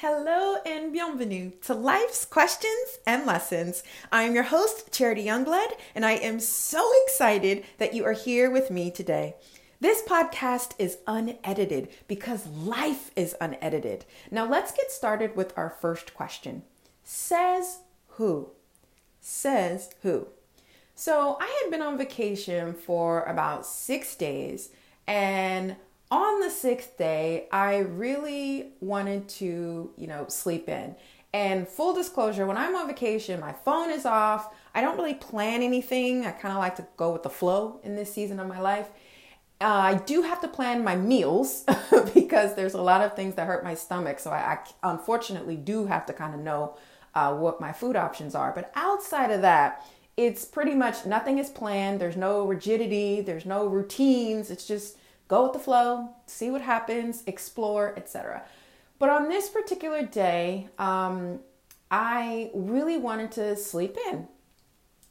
Hello and bienvenue to Life's Questions and Lessons. I am your host, Charity Youngblood, and I am so excited that you are here with me today. This podcast is unedited because life is unedited. Now, let's get started with our first question Says who? Says who? So, I had been on vacation for about six days and on the sixth day, I really wanted to, you know, sleep in. And full disclosure, when I'm on vacation, my phone is off. I don't really plan anything. I kind of like to go with the flow in this season of my life. Uh, I do have to plan my meals because there's a lot of things that hurt my stomach. So I, I unfortunately do have to kind of know uh, what my food options are. But outside of that, it's pretty much nothing is planned. There's no rigidity, there's no routines. It's just go with the flow, see what happens, explore, etc. But on this particular day, um, I really wanted to sleep in.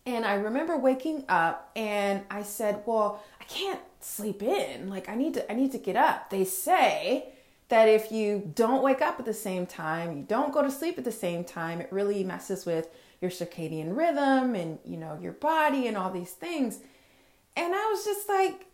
And I remember waking up and I said, "Well, I can't sleep in. Like I need to I need to get up." They say that if you don't wake up at the same time, you don't go to sleep at the same time, it really messes with your circadian rhythm and, you know, your body and all these things. And I was just like,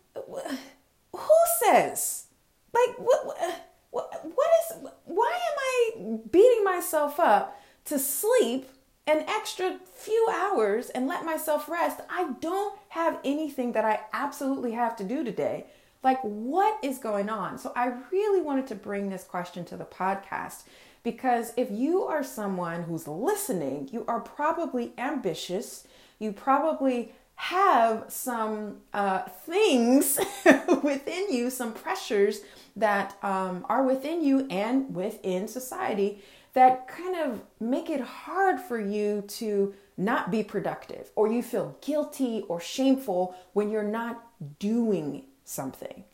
who says? Like what, uh, what what is why am I beating myself up to sleep an extra few hours and let myself rest? I don't have anything that I absolutely have to do today. Like what is going on? So I really wanted to bring this question to the podcast because if you are someone who's listening, you are probably ambitious. You probably have some uh, things within you, some pressures that um, are within you and within society that kind of make it hard for you to not be productive, or you feel guilty or shameful when you're not doing something.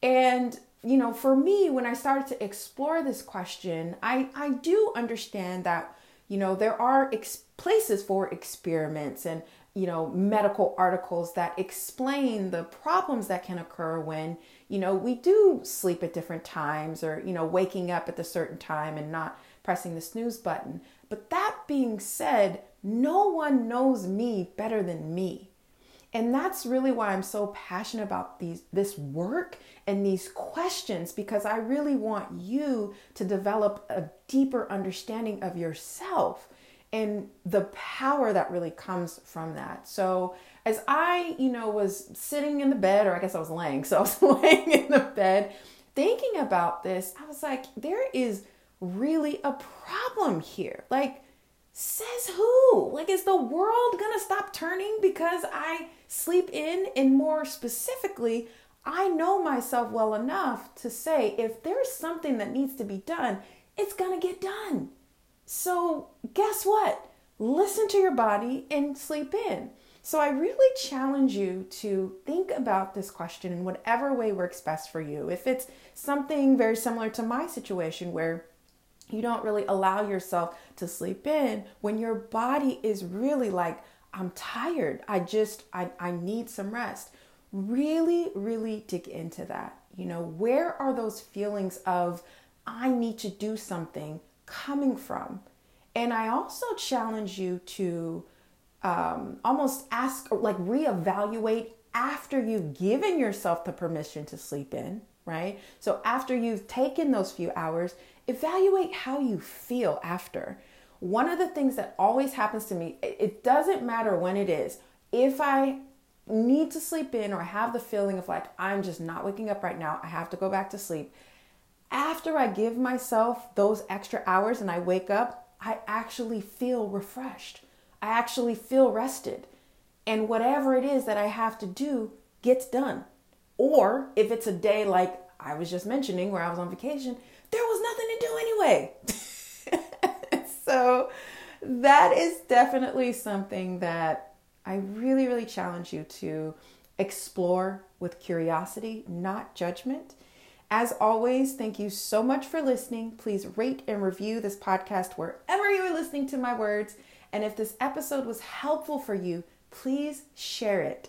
And you know, for me, when I started to explore this question, I, I do understand that, you know, there are ex- places for experiments and you know medical articles that explain the problems that can occur when you know we do sleep at different times or you know waking up at the certain time and not pressing the snooze button. But that being said no one knows me better than me and that's really why I'm so passionate about these this work and these questions because I really want you to develop a deeper understanding of yourself and the power that really comes from that. So as I, you know, was sitting in the bed, or I guess I was laying, so I was laying in the bed thinking about this, I was like, there is really a problem here. Like, says who? Like, is the world gonna stop turning because I sleep in? And more specifically, I know myself well enough to say if there's something that needs to be done, it's gonna get done. So, guess what? Listen to your body and sleep in. So, I really challenge you to think about this question in whatever way works best for you. If it's something very similar to my situation where you don't really allow yourself to sleep in when your body is really like, I'm tired. I just, I, I need some rest. Really, really dig into that. You know, where are those feelings of, I need to do something coming from? And I also challenge you to um, almost ask like reevaluate after you've given yourself the permission to sleep in, right? So after you've taken those few hours, evaluate how you feel after. One of the things that always happens to me, it doesn't matter when it is, if I need to sleep in or have the feeling of like, I'm just not waking up right now, I have to go back to sleep after I give myself those extra hours and I wake up, I actually feel refreshed. I actually feel rested. And whatever it is that I have to do gets done. Or if it's a day like I was just mentioning where I was on vacation, there was nothing to do anyway. so that is definitely something that I really, really challenge you to explore with curiosity, not judgment. As always, thank you so much for listening. Please rate and review this podcast wherever you are listening to my words. And if this episode was helpful for you, please share it.